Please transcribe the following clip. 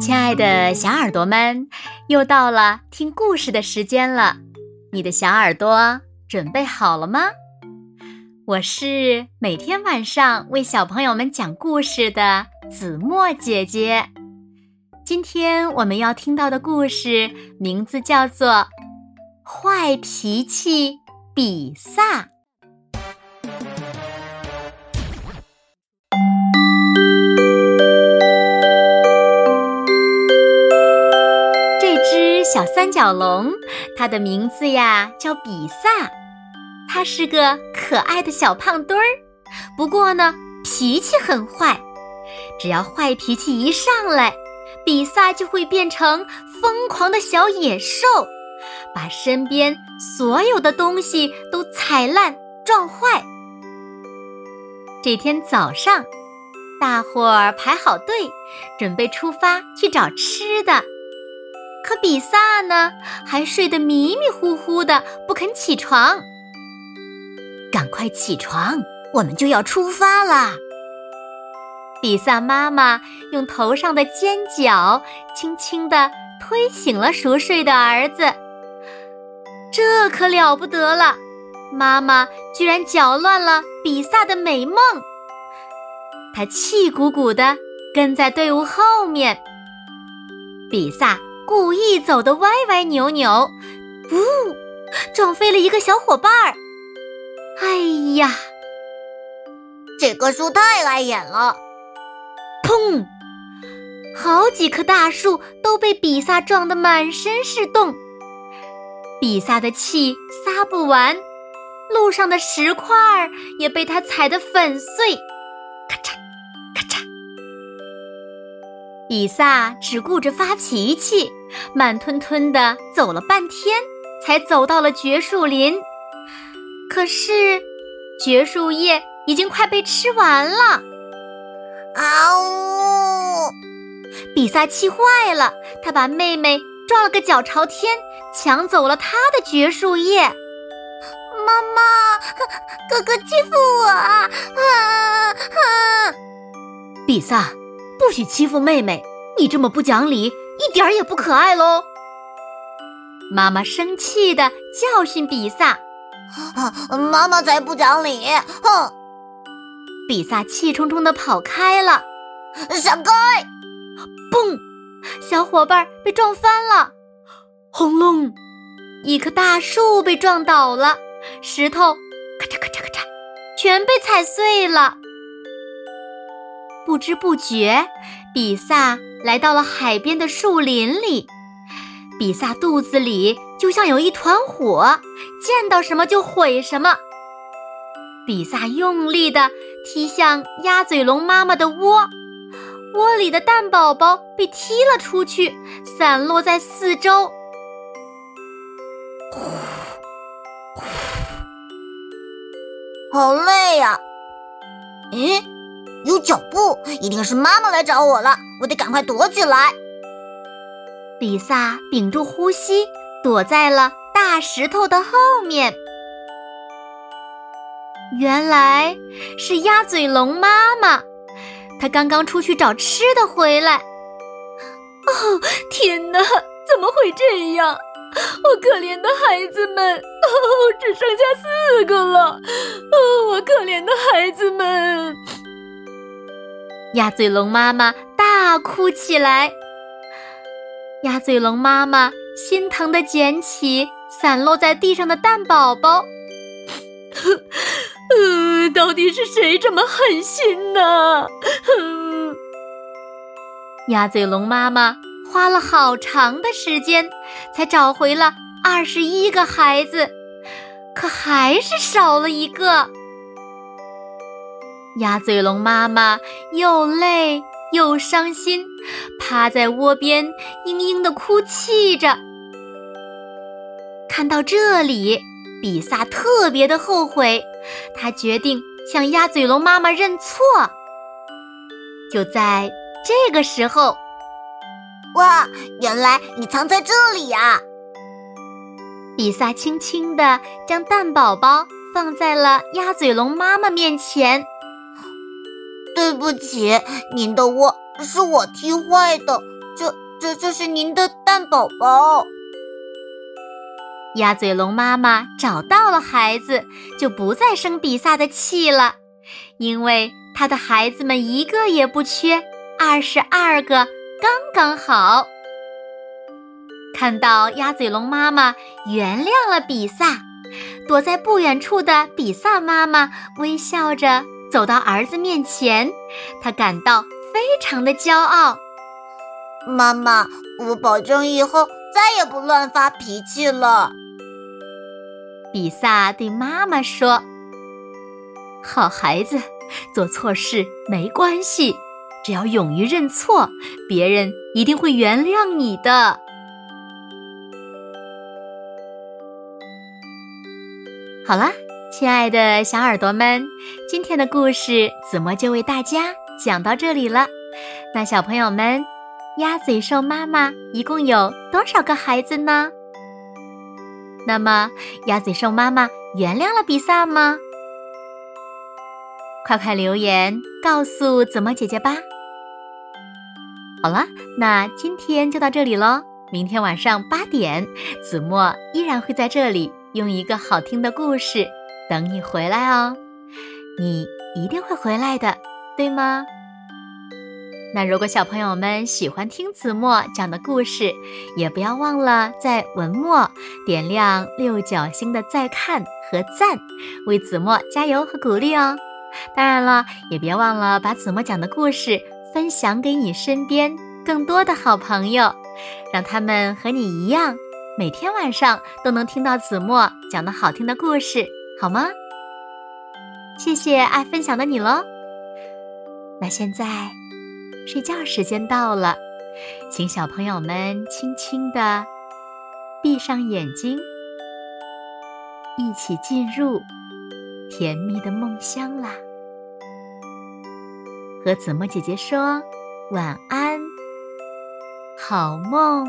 亲爱的小耳朵们，又到了听故事的时间了。你的小耳朵准备好了吗？我是每天晚上为小朋友们讲故事的子墨姐姐。今天我们要听到的故事名字叫做《坏脾气比萨》。三角龙，它的名字呀叫比萨，它是个可爱的小胖墩儿。不过呢，脾气很坏，只要坏脾气一上来，比萨就会变成疯狂的小野兽，把身边所有的东西都踩烂、撞坏。这天早上，大伙儿排好队，准备出发去找吃的。可比萨呢，还睡得迷迷糊糊的，不肯起床。赶快起床，我们就要出发啦！比萨妈妈用头上的尖角轻轻地推醒了熟睡的儿子。这可了不得了，妈妈居然搅乱了比萨的美梦。他气鼓鼓地跟在队伍后面。比萨。故意走得歪歪扭扭，呜，撞飞了一个小伙伴儿。哎呀，这棵树太碍眼了！砰，好几棵大树都被比萨撞得满身是洞。比萨的气撒不完，路上的石块儿也被他踩得粉碎。咔嚓咔嚓比萨只顾着发脾气，慢吞吞地走了半天，才走到了绝树林。可是，绝树叶已经快被吃完了。啊呜！比萨气坏了，他把妹妹撞了个脚朝天，抢走了他的绝树叶。妈妈，哥哥欺负我！啊啊！比萨。不许欺负妹妹！你这么不讲理，一点儿也不可爱喽！妈妈生气的教训比萨：“妈妈才不讲理！”哼！比萨气冲冲的跑开了。闪开！嘣！小伙伴被撞翻了。轰隆！一棵大树被撞倒了，石头咔嚓咔嚓咔嚓，全被踩碎了。不知不觉，比萨来到了海边的树林里。比萨肚子里就像有一团火，见到什么就毁什么。比萨用力地踢向鸭嘴龙妈妈的窝，窝里的蛋宝宝被踢了出去，散落在四周。呼呼，好累呀！诶。有脚步，一定是妈妈来找我了，我得赶快躲起来。比萨屏住呼吸，躲在了大石头的后面。原来是鸭嘴龙妈妈，她刚刚出去找吃的回来。哦，天哪，怎么会这样？我可怜的孩子们，哦，只剩下四个了。哦，我可怜的孩子们。鸭嘴龙妈妈大哭起来。鸭嘴龙妈妈心疼地捡起散落在地上的蛋宝宝。呃，到底是谁这么狠心呢？鸭嘴龙妈妈花了好长的时间，才找回了二十一个孩子，可还是少了一个。鸭嘴龙妈妈又累又伤心，趴在窝边嘤嘤地哭泣着。看到这里，比萨特别的后悔，他决定向鸭嘴龙妈妈认错。就在这个时候，哇，原来你藏在这里呀！比萨轻轻地将蛋宝宝放在了鸭嘴龙妈妈面前。对不起，您的窝是我踢坏的，这这这是您的蛋宝宝。鸭嘴龙妈妈找到了孩子，就不再生比萨的气了，因为她的孩子们一个也不缺，二十二个刚刚好。看到鸭嘴龙妈妈原谅了比萨，躲在不远处的比萨妈妈微笑着走到儿子面前，他感到非常的骄傲。妈妈，我保证以后再也不乱发脾气了。比萨对妈妈说：“好孩子，做错事没关系，只要勇于认错，别人一定会原谅你的。”好啦，亲爱的小耳朵们，今天的故事子墨就为大家讲到这里了。那小朋友们，鸭嘴兽妈妈一共有多少个孩子呢？那么，鸭嘴兽妈妈原谅了比萨吗？快快留言告诉子墨姐姐吧。好了，那今天就到这里喽。明天晚上八点，子墨依然会在这里用一个好听的故事等你回来哦。你一定会回来的，对吗？那如果小朋友们喜欢听子墨讲的故事，也不要忘了在文末点亮六角星的再看和赞，为子墨加油和鼓励哦。当然了，也别忘了把子墨讲的故事分享给你身边更多的好朋友，让他们和你一样，每天晚上都能听到子墨讲的好听的故事，好吗？谢谢爱分享的你喽。那现在。睡觉时间到了，请小朋友们轻轻的闭上眼睛，一起进入甜蜜的梦乡啦！和子墨姐姐说晚安，好梦。